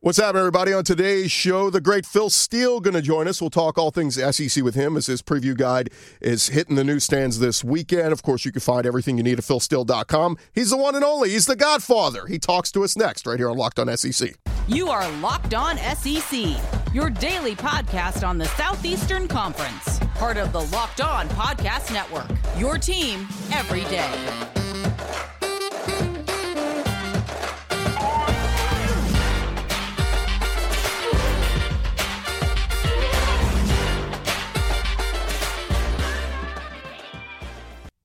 What's happening, everybody? On today's show, the great Phil Steele going to join us. We'll talk all things SEC with him as his preview guide is hitting the newsstands this weekend. Of course, you can find everything you need at philsteele.com. He's the one and only. He's the Godfather. He talks to us next, right here on Locked On SEC. You are Locked On SEC, your daily podcast on the Southeastern Conference, part of the Locked On Podcast Network. Your team every day.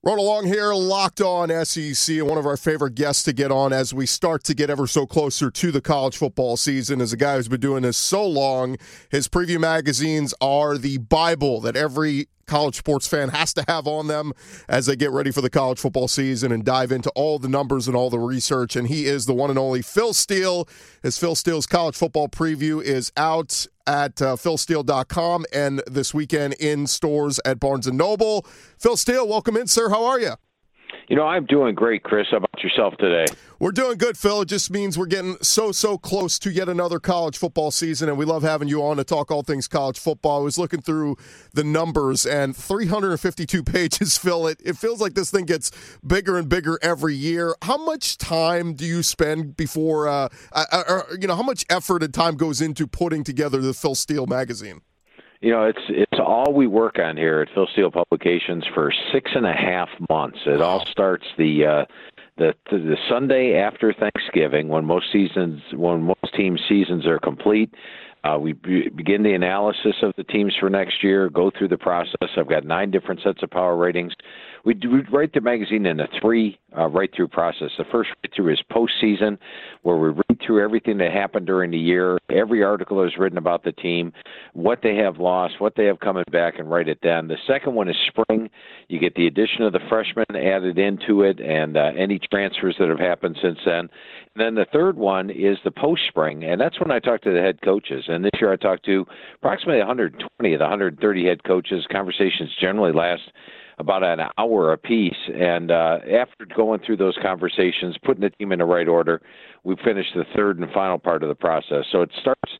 Run along here, locked on SEC, one of our favorite guests to get on as we start to get ever so closer to the college football season is a guy who's been doing this so long. His preview magazines are the Bible that every college sports fan has to have on them as they get ready for the college football season and dive into all the numbers and all the research. And he is the one and only Phil Steele. His Phil Steele's college football preview is out at uh, philsteele.com and this weekend in stores at Barnes & Noble. Phil Steele, welcome in, sir. How are you? You know, I'm doing great, Chris. How about yourself today? We're doing good, Phil. It just means we're getting so, so close to yet another college football season, and we love having you on to talk all things college football. I was looking through the numbers, and 352 pages, Phil. It, it feels like this thing gets bigger and bigger every year. How much time do you spend before, uh, uh, uh, you know, how much effort and time goes into putting together the Phil Steele magazine? You know, it's it's all we work on here at Phil Steele Publications for six and a half months. It all starts the uh, the the Sunday after Thanksgiving when most seasons when most team seasons are complete. Uh, we be, begin the analysis of the teams for next year, go through the process. I've got nine different sets of power ratings. We, do, we write the magazine in a three uh, write through process. The first write through is postseason, where we read through everything that happened during the year. Every article is written about the team, what they have lost, what they have coming back, and write it down. The second one is spring. You get the addition of the freshmen added into it and uh, any transfers that have happened since then. Then the third one is the post spring, and that's when I talk to the head coaches. And this year I talked to approximately 120 of the 130 head coaches. Conversations generally last about an hour apiece. And uh, after going through those conversations, putting the team in the right order, we finished the third and final part of the process. So it starts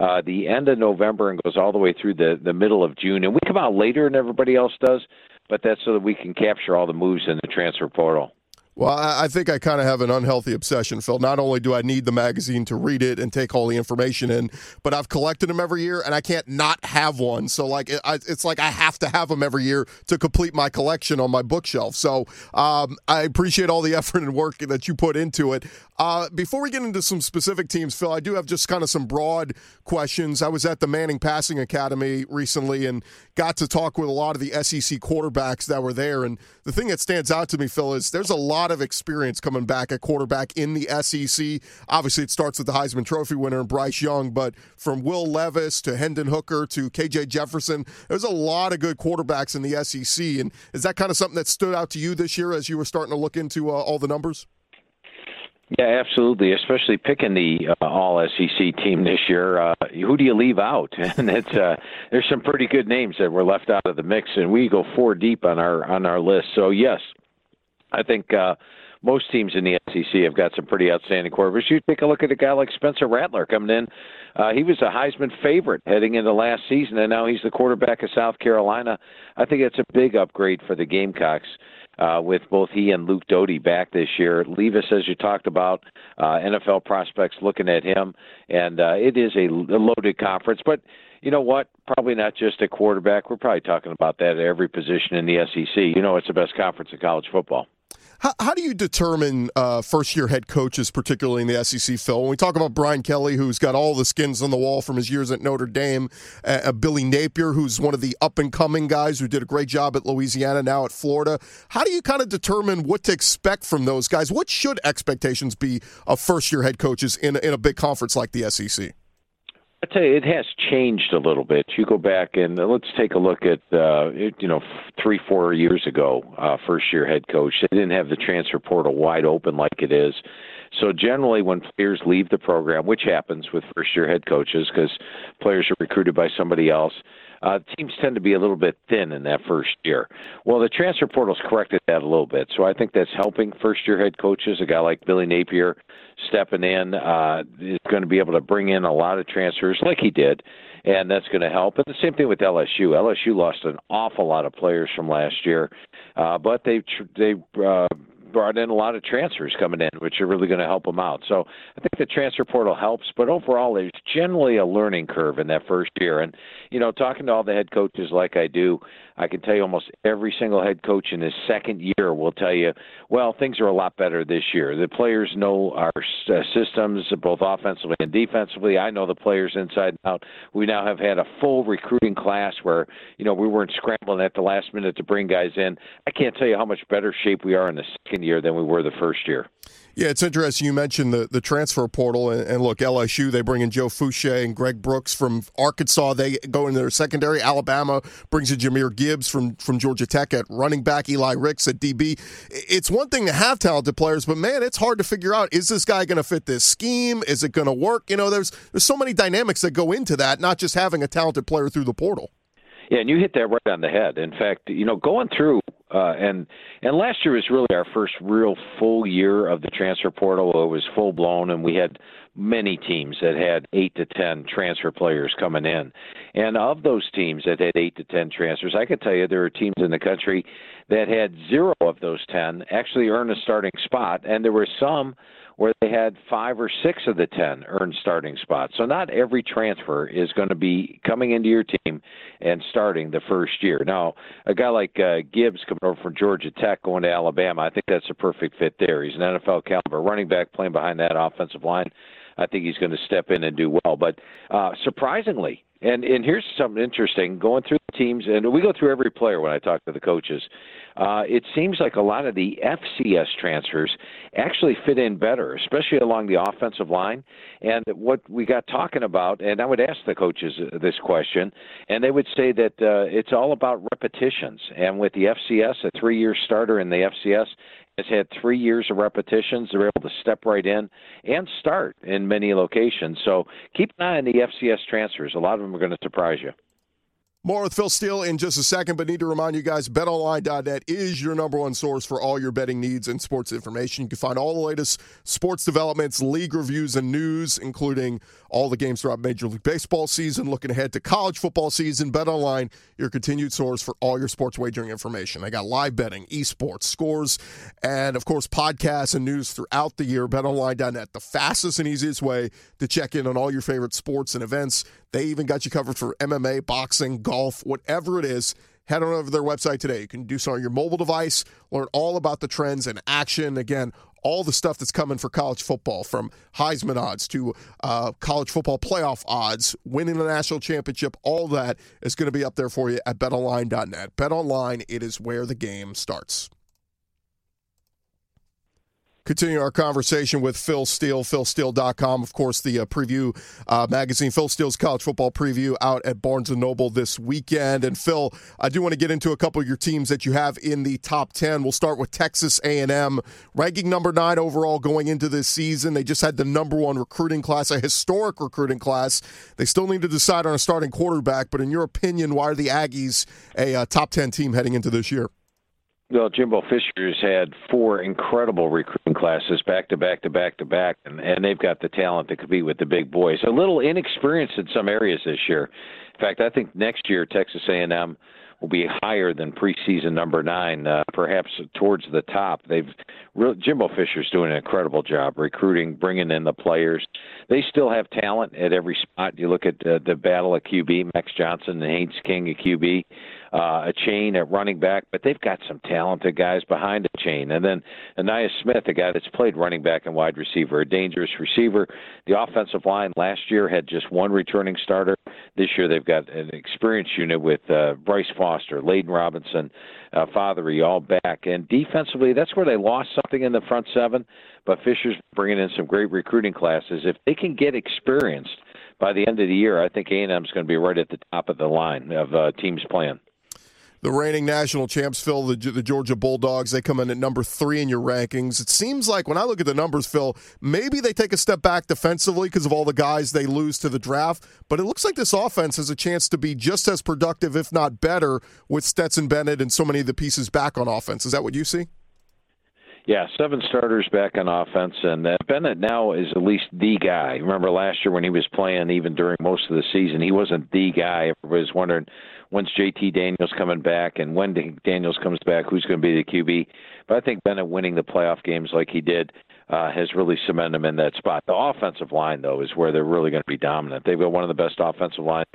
uh, the end of November and goes all the way through the, the middle of June. And we come out later than everybody else does, but that's so that we can capture all the moves in the transfer portal. Well, I think I kind of have an unhealthy obsession, Phil. Not only do I need the magazine to read it and take all the information in, but I've collected them every year, and I can't not have one. So, like, it's like I have to have them every year to complete my collection on my bookshelf. So, um, I appreciate all the effort and work that you put into it. Uh, before we get into some specific teams, Phil, I do have just kind of some broad questions. I was at the Manning Passing Academy recently and got to talk with a lot of the SEC quarterbacks that were there. And the thing that stands out to me, Phil, is there's a lot of experience coming back at quarterback in the SEC. Obviously, it starts with the Heisman Trophy winner, Bryce Young, but from Will Levis to Hendon Hooker to KJ Jefferson, there's a lot of good quarterbacks in the SEC. And is that kind of something that stood out to you this year as you were starting to look into uh, all the numbers? Yeah, absolutely. Especially picking the uh, All SEC team this year. Uh, who do you leave out? And it's uh, there's some pretty good names that were left out of the mix, and we go four deep on our on our list. So yes, I think uh, most teams in the SEC have got some pretty outstanding quarterbacks. You take a look at a guy like Spencer Rattler coming in. Uh, he was a Heisman favorite heading into last season, and now he's the quarterback of South Carolina. I think it's a big upgrade for the Gamecocks uh, with both he and Luke Doty back this year. Levis, as you talked about, uh, NFL prospects looking at him, and uh, it is a loaded conference. But you know what? Probably not just a quarterback. We're probably talking about that at every position in the SEC. You know, it's the best conference in college football. How, how do you determine uh, first year head coaches, particularly in the SEC, Phil? When we talk about Brian Kelly, who's got all the skins on the wall from his years at Notre Dame, uh, uh Billy Napier, who's one of the up and coming guys who did a great job at Louisiana, now at Florida. How do you kind of determine what to expect from those guys? What should expectations be of first year head coaches in, in a big conference like the SEC? I tell you, it has changed a little bit. You go back and let's take a look at uh, you know three, four years ago, uh, first year head coach. They didn't have the transfer portal wide open like it is. So generally, when players leave the program, which happens with first year head coaches because players are recruited by somebody else, uh, teams tend to be a little bit thin in that first year. Well, the transfer portal's corrected that a little bit, so I think that's helping first year head coaches. A guy like Billy Napier stepping in uh, is going to be able to bring in a lot of transfers like he did, and that's going to help. And the same thing with LSU. LSU lost an awful lot of players from last year, uh, but they they uh, brought in a lot of transfers coming in, which are really going to help them out. So I think the transfer portal helps, but overall, there's generally a learning curve in that first year. And you know, talking to all the head coaches like I do, I can tell you almost every single head coach in his second year will tell you, well, things are a lot better this year. The players know our uh, systems, both offensively and defensively. I know the players inside and out. We now have had a full recruiting class where, you know, we weren't scrambling at the last minute to bring guys in. I can't tell you how much better shape we are in the second year than we were the first year. Yeah, it's interesting. You mentioned the, the transfer portal, and, and, look, LSU, they bring in Joe Foucha and Greg Brooks from Arkansas. They go in their secondary. Alabama brings in Jahmyr Gibbs from, from Georgia Tech at running back, Eli Ricks at DB. It's one thing to have talented players, but man, it's hard to figure out is this guy going to fit this scheme? Is it going to work? You know, there's there's so many dynamics that go into that, not just having a talented player through the portal. Yeah, and you hit that right on the head. In fact, you know, going through uh, and and last year was really our first real full year of the transfer portal. It was full blown, and we had many teams that had eight to ten transfer players coming in. And of those teams that had eight to ten transfers, I can tell you there are teams in the country that had zero of those ten actually earn a starting spot, and there were some where they had five or six of the ten earned starting spots. So not every transfer is going to be coming into your team and starting the first year. Now, a guy like uh, Gibbs coming over from Georgia Tech going to Alabama, I think that's a perfect fit there. He's an NFL caliber running back playing behind that offensive line. I think he's going to step in and do well. But uh, surprisingly, and and here's something interesting: going through the teams, and we go through every player when I talk to the coaches. Uh, it seems like a lot of the FCS transfers actually fit in better, especially along the offensive line. And what we got talking about, and I would ask the coaches this question, and they would say that uh, it's all about repetitions. And with the FCS, a three-year starter in the FCS has had three years of repetitions. They're able to step right in and start in many locations. So keep an eye on the FCS transfers. A lot of them are going to surprise you. More with Phil Steele in just a second, but need to remind you guys betonline.net is your number one source for all your betting needs and sports information. You can find all the latest sports developments, league reviews, and news, including all the games throughout Major League Baseball season, looking ahead to college football season. BetOnline, your continued source for all your sports wagering information. I got live betting, esports, scores, and of course, podcasts and news throughout the year. BetOnline.net, the fastest and easiest way to check in on all your favorite sports and events. They even got you covered for MMA, boxing, golf, whatever it is. Head on over to their website today. You can do so on your mobile device, learn all about the trends and action. Again, all the stuff that's coming for college football, from Heisman odds to uh, college football playoff odds, winning the national championship, all that is going to be up there for you at betonline.net. BetOnline, it is where the game starts. Continue our conversation with Phil Steele, philsteele.com. Of course, the uh, preview uh, magazine, Phil Steele's college football preview out at Barnes & Noble this weekend. And Phil, I do want to get into a couple of your teams that you have in the top 10. We'll start with Texas A&M, ranking number nine overall going into this season. They just had the number one recruiting class, a historic recruiting class. They still need to decide on a starting quarterback, but in your opinion, why are the Aggies a uh, top 10 team heading into this year? Well, Jimbo Fisher's had four incredible recruiting classes back to back to back to back, and, and they've got the talent to compete with the big boys. A little inexperienced in some areas this year. In fact, I think next year Texas A&M will be higher than preseason number nine, uh, perhaps towards the top. They've Jimbo Fisher's doing an incredible job recruiting, bringing in the players. They still have talent at every spot. You look at uh, the battle of QB, Max Johnson and Haynes King at QB uh, a chain at running back, but they've got some talented guys behind the chain. And then Ainias Smith, a guy that's played running back and wide receiver, a dangerous receiver. The offensive line last year had just one returning starter. This year they've got an experienced unit with uh, Bryce Foster, Layden Robinson, uh, Fothery all back. And defensively, that's where they lost something in the front seven. But Fisher's bringing in some great recruiting classes. If they can get experienced by the end of the year, I think A&M is going to be right at the top of the line of uh, teams playing. The reigning national champs, Phil, the, the, Georgia Bulldogs, they come in at number three in your rankings. It seems like when I look at the numbers, Phil, maybe they take a step back defensively because of all the guys they lose to the draft. But it looks like this offense has a chance to be just as productive, if not better, with Stetson Bennett and so many of the pieces back on offense. Is that what you see? Yeah, seven starters back on offense, and uh, Bennett now is at least the guy. Remember last year when he was playing, even during most of the season, he wasn't the guy. Everybody was wondering when's JT Daniels coming back, and when Daniels comes back, who's going to be the QB. But I think Bennett winning the playoff games like he did uh, has really cemented him in that spot. The offensive line, though, is where they're really going to be dominant. They've got one of the best offensive lines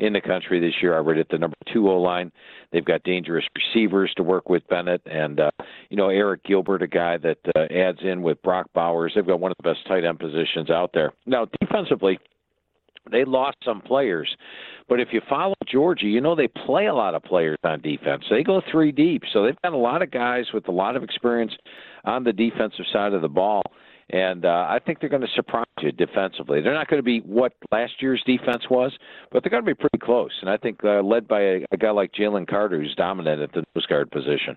in the country this year. I read it the number two O line. They've got dangerous receivers to work with Bennett, and uh, you know Arik Gilbert, a guy that uh, adds in with Brock Bowers. They've got one of the best tight end positions out there. Now defensively, they lost some players, but if you follow Georgia, you know they play a lot of players on defense. They go three deep, so they've got a lot of guys with a lot of experience on the defensive side of the ball and uh, I think they're going to surprise you defensively. They're not going to be what last year's defense was, but they're going to be pretty close. And I think uh, led by a, a guy like Jalen Carter, who's dominant at the nose guard position.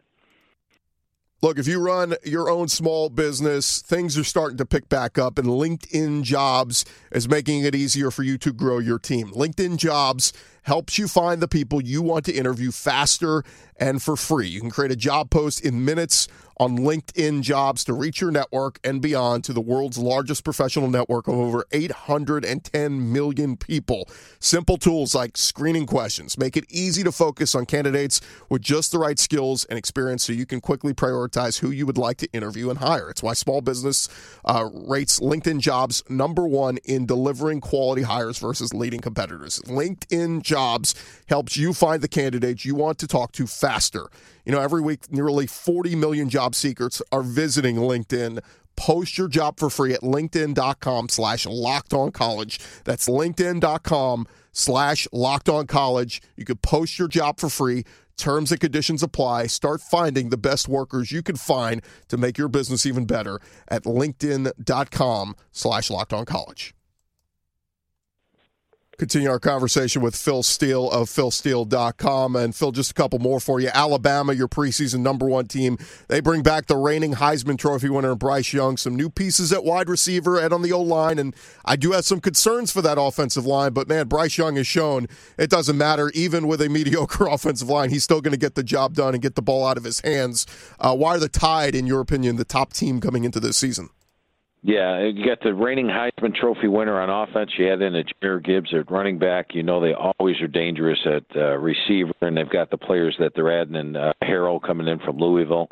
Look, if you run your own small business, things are starting to pick back up, and LinkedIn Jobs is making it easier for you to grow your team. LinkedIn Jobs helps you find the people you want to interview faster and for free. You can create a job post in minutes on LinkedIn jobs to reach your network and beyond to the world's largest professional network of over 810 million people. Simple tools like screening questions make it easy to focus on candidates with just the right skills and experience so you can quickly prioritize who you would like to interview and hire. It's why small business uh, rates LinkedIn jobs number one in delivering quality hires versus leading competitors. LinkedIn jobs helps you find the candidates you want to talk to faster. You know, every week, nearly 40 million job seekers are visiting LinkedIn. Post your job for free at linkedin.com slash locked on college. That's linkedin.com slash locked on college. You can post your job for free. Terms and conditions apply. Start finding the best workers you can find to make your business even better at linkedin.com slash locked on college. Continue our conversation with Phil Steele of philsteele.com. And Phil, just a couple more for you. Alabama, your preseason number one team. They bring back the reigning Heisman Trophy winner, Bryce Young. Some new pieces at wide receiver and on the O line. And I do have some concerns for that offensive line. But man, Bryce Young has shown it doesn't matter. Even with a mediocre offensive line, he's still going to get the job done and get the ball out of his hands. Uh, why are the Tide, in your opinion, the top team coming into this season? Yeah, you got the reigning Heisman Trophy winner on offense. You add in a Jahmyr Gibbs at running back. You know they always are dangerous at uh, receiver, and they've got the players that they're adding in uh, Harrell coming in from Louisville,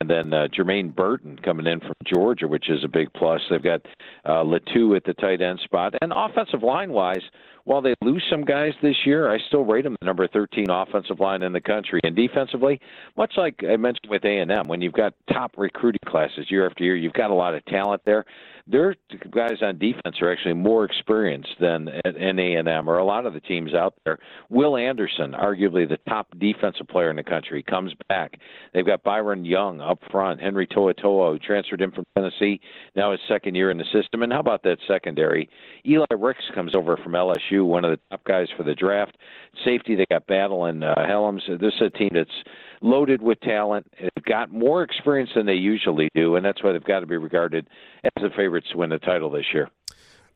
and then uh, Jermaine Burton coming in from Georgia, which is a big plus. They've got uh, Latu at the tight end spot, and offensive line wise, while they lose some guys this year, I still rate them the number 13 offensive line in the country. And defensively, much like I mentioned with A&M, when you've got top recruiting classes year after year, you've got a lot of talent there their guys on defense are actually more experienced than at A&M or a lot of the teams out there. Will Anderson, arguably the top defensive player in the country, comes back. They've got Byron Young up front, Henry To'oTo'o, who transferred in from Tennessee, now his second year in the system. And how about that secondary? Eli Ricks comes over from LSU, one of the top guys for the draft. Safety, they got Battle and uh, Hellams. This is a team that's loaded with talent. They've got more experience than they usually do, and that's why they've got to be regarded as the favorites to win the title this year.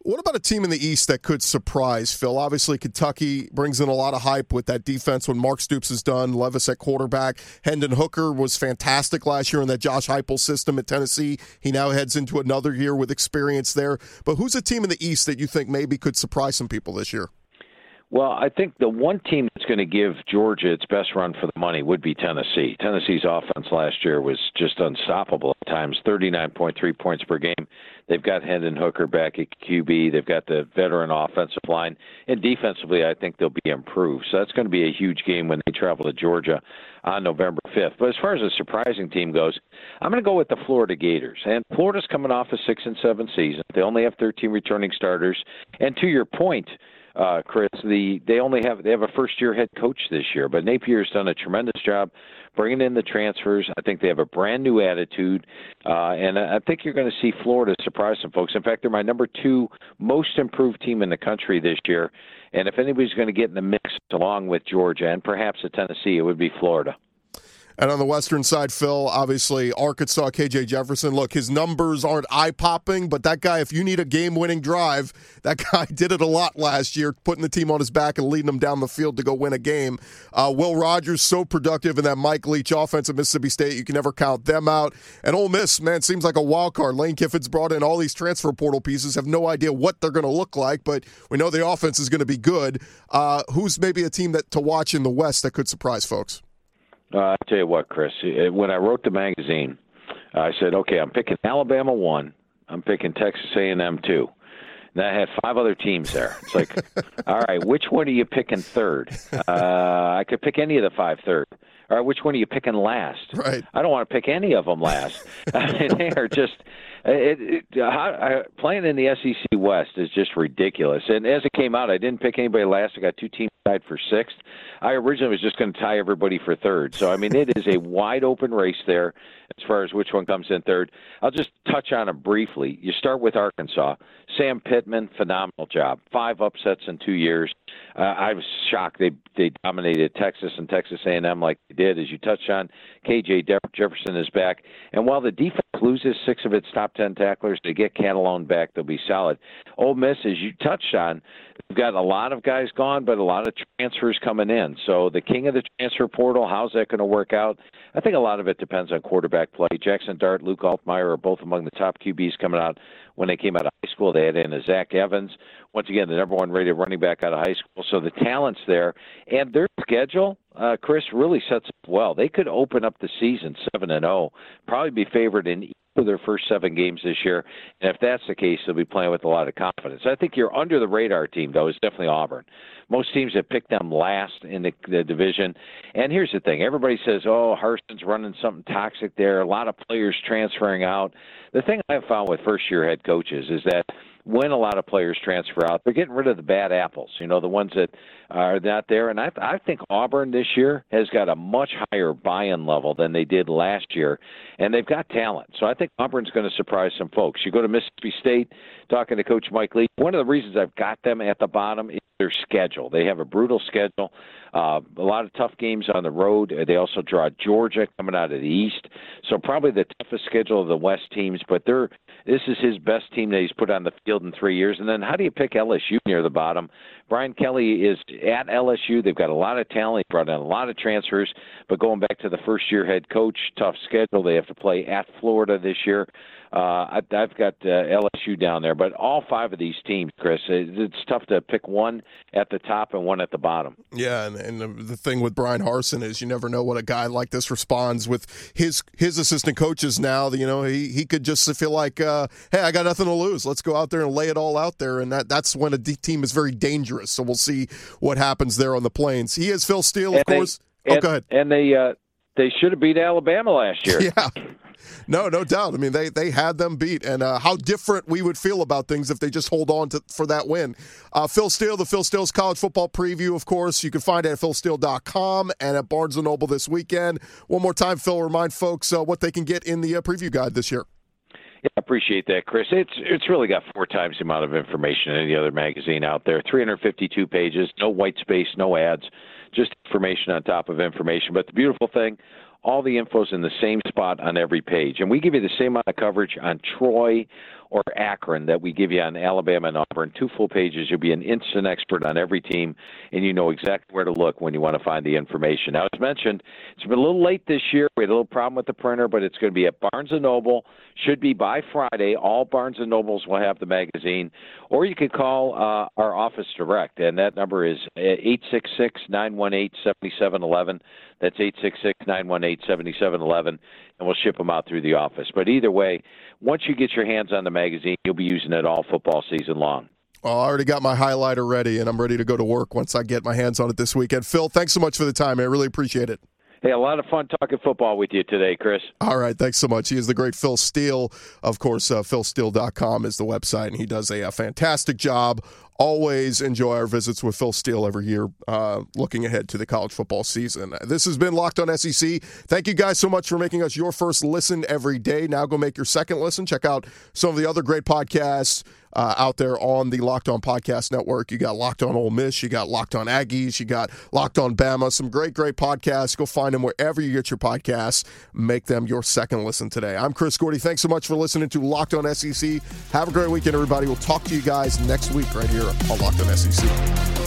What about a team in the East that could surprise, Phil? Obviously, Kentucky brings in a lot of hype with that defense when Mark Stoops is done. Levis at quarterback. Hendon Hooker was fantastic last year in that Josh Heupel system at Tennessee. He now heads into another year with experience there. But who's a team in the East that you think maybe could surprise some people this year? Well, I think the one team that's going to give Georgia its best run for the money would be Tennessee. Tennessee's offense last year was just unstoppable at times, 39.3 points per game. They've got Hendon Hooker back at QB. They've got the veteran offensive line. And defensively, I think they'll be improved. So that's going to be a huge game when they travel to Georgia on November 5th. But as far as a surprising team goes, I'm going to go with the Florida Gators. And Florida's coming off a 6 and 7 season. They only have 13 returning starters. And to your point, uh, Chris, the they only have they have a first year head coach this year, but Napier's done a tremendous job bringing in the transfers. I think they have a brand new attitude, uh, and I think you're going to see Florida surprise some folks. In fact, they're my number two most improved team in the country this year, and if anybody's going to get in the mix along with Georgia and perhaps a Tennessee, it would be Florida. And on the western side, Phil, obviously Arkansas, KJ Jefferson. Look, his numbers aren't eye popping, but that guy, if you need a game winning drive, that guy did it a lot last year, putting the team on his back and leading them down the field to go win a game. Uh, Will Rogers, so productive in that Mike Leach offense at Mississippi State. You can never count them out. And Ole Miss, man, seems like a wild card. Lane Kiffin's brought in all these transfer portal pieces, have no idea what they're going to look like, but we know the offense is going to be good. Uh, who's maybe a team that to watch in the West that could surprise folks? Uh, I tell you what, Chris. When I wrote the magazine, I said, okay, I'm picking Alabama one. I'm picking Texas A&M two. And I had five other teams there. It's like, all right, which one are you picking third? Uh, I could pick any of the five third. All right, which one are you picking last? Right. I don't want to pick any of them last. They are just it, it, I, playing in the SEC West is just ridiculous. And as it came out, I didn't pick anybody last. I got two teams tied for sixth. I originally was just going to tie everybody for third. So I mean, it is a wide open race there as far as which one comes in third. I'll just touch on it briefly. You start with Arkansas. Sam Pittman, phenomenal job. Five upsets in two years. Uh, I was shocked they they dominated Texas and Texas A&M like they did. As you touched on, KJ Jefferson is back, and while the defense loses six of its top ten tacklers, they get Catalon back. They'll be solid. Ole Miss, as you touched on, they've got a lot of guys gone, but a lot of transfers coming in. So the king of the transfer portal, how's that going to work out? I think a lot of it depends on quarterback play. Jackson Dart, Luke Altmyer are both among the top QBs coming out when they came out of high school. They had in a Zach Evans, once again the number one rated running back out of high school. So the talent's there, and their schedule, uh, Chris, really sets up well. They could open up the season seven and zero, oh, probably be favored in for their first seven games this year. And if that's the case, they'll be playing with a lot of confidence. I think your under the radar team, though, is definitely Auburn. Most teams have picked them last in the, the division. And here's the thing everybody says, oh, Harsin's running something toxic there, a lot of players transferring out. The thing I've found with first year head coaches is that when a lot of players transfer out, they're getting rid of the bad apples, you know, the ones that are not there. And I, I think Auburn this year has got a much higher buy in level than they did last year, and they've got talent. So I think Auburn's going to surprise some folks. You go to Mississippi State, talking to Coach Mike Leach, one of the reasons I've got them at the bottom is their schedule. They have a brutal schedule, uh, a lot of tough games on the road. They also draw Georgia coming out of the East, so probably the toughest schedule of the West teams. But they're this is his best team that he's put on the field in three years. And then how do you pick LSU near the bottom? Brian Kelly is at LSU. They've got a lot of talent. Brought in a lot of transfers. But going back to the first year head coach, tough schedule. They have to play at Florida this year. Uh, I, have got uh, LSU down there, but all five of these teams, Chris, it's tough to pick one at the top and one at the bottom. Yeah, and, and the thing with Bryan Harsin is you never know what a guy like this responds with his his assistant coaches. Now, you know, he he could just feel like, uh, hey, I got nothing to lose. Let's go out there and lay it all out there, and that that's when a team is very dangerous. So we'll see what happens there on the plains. He is Phil Steele, of and course. They, oh, and, go ahead. And they uh, they should have beat Alabama last year. Yeah. No, no doubt. I mean, they they had them beat, and uh, how different we would feel about things if they just hold on to for that win. Uh, Phil Steele, the Phil Steele's college football preview, of course, you can find it at philsteele.com and at Barnes and Noble this weekend. One more time, Phil, remind folks uh, what they can get in the uh, preview guide this year. Yeah, I appreciate that, Chris. It's it's really got four times the amount of information in any other magazine out there. 352 pages, no white space, no ads, just information on top of information. But the beautiful thing, all the info's in the same spot on every page. And we give you the same amount of coverage on Troy or Akron that we give you on Alabama and Auburn. Two full pages. You'll be an instant expert on every team, and you know exactly where to look when you want to find the information. Now, as mentioned, it's been a little late this year. We had a little problem with the printer, but it's going to be at Barnes & Noble. Should be by Friday. All Barnes & Nobles will have the magazine. Or you could call uh, our office direct, and that number is 866 918 7711. That's 866 918 7711, and we'll ship them out through the office. But either way, once you get your hands on the magazine, you'll be using it all football season long. Well, I already got my highlighter ready, and I'm ready to go to work once I get my hands on it this weekend. Phil, thanks so much for the time. I really appreciate it. Hey, a lot of fun talking football with you today, Chris. All right, thanks so much. He is the great Phil Steele. Of course, uh, philsteele.com is the website, and he does a, a fantastic job always enjoy our visits with Phil Steele every year, uh, looking ahead to the college football season. This has been Locked On SEC. Thank you guys so much for making us your first listen every day. Now go make your second listen. Check out some of the other great podcasts uh, out there on the Locked On Podcast Network. You got Locked On Ole Miss, you got Locked On Aggies, you got Locked On Bama. Some great, great podcasts. Go find them wherever you get your podcasts. Make them your second listen today. I'm Chris Gordy. Thanks so much for listening to Locked On SEC. Have a great weekend, everybody. We'll talk to you guys next week right here on Locked On SEC.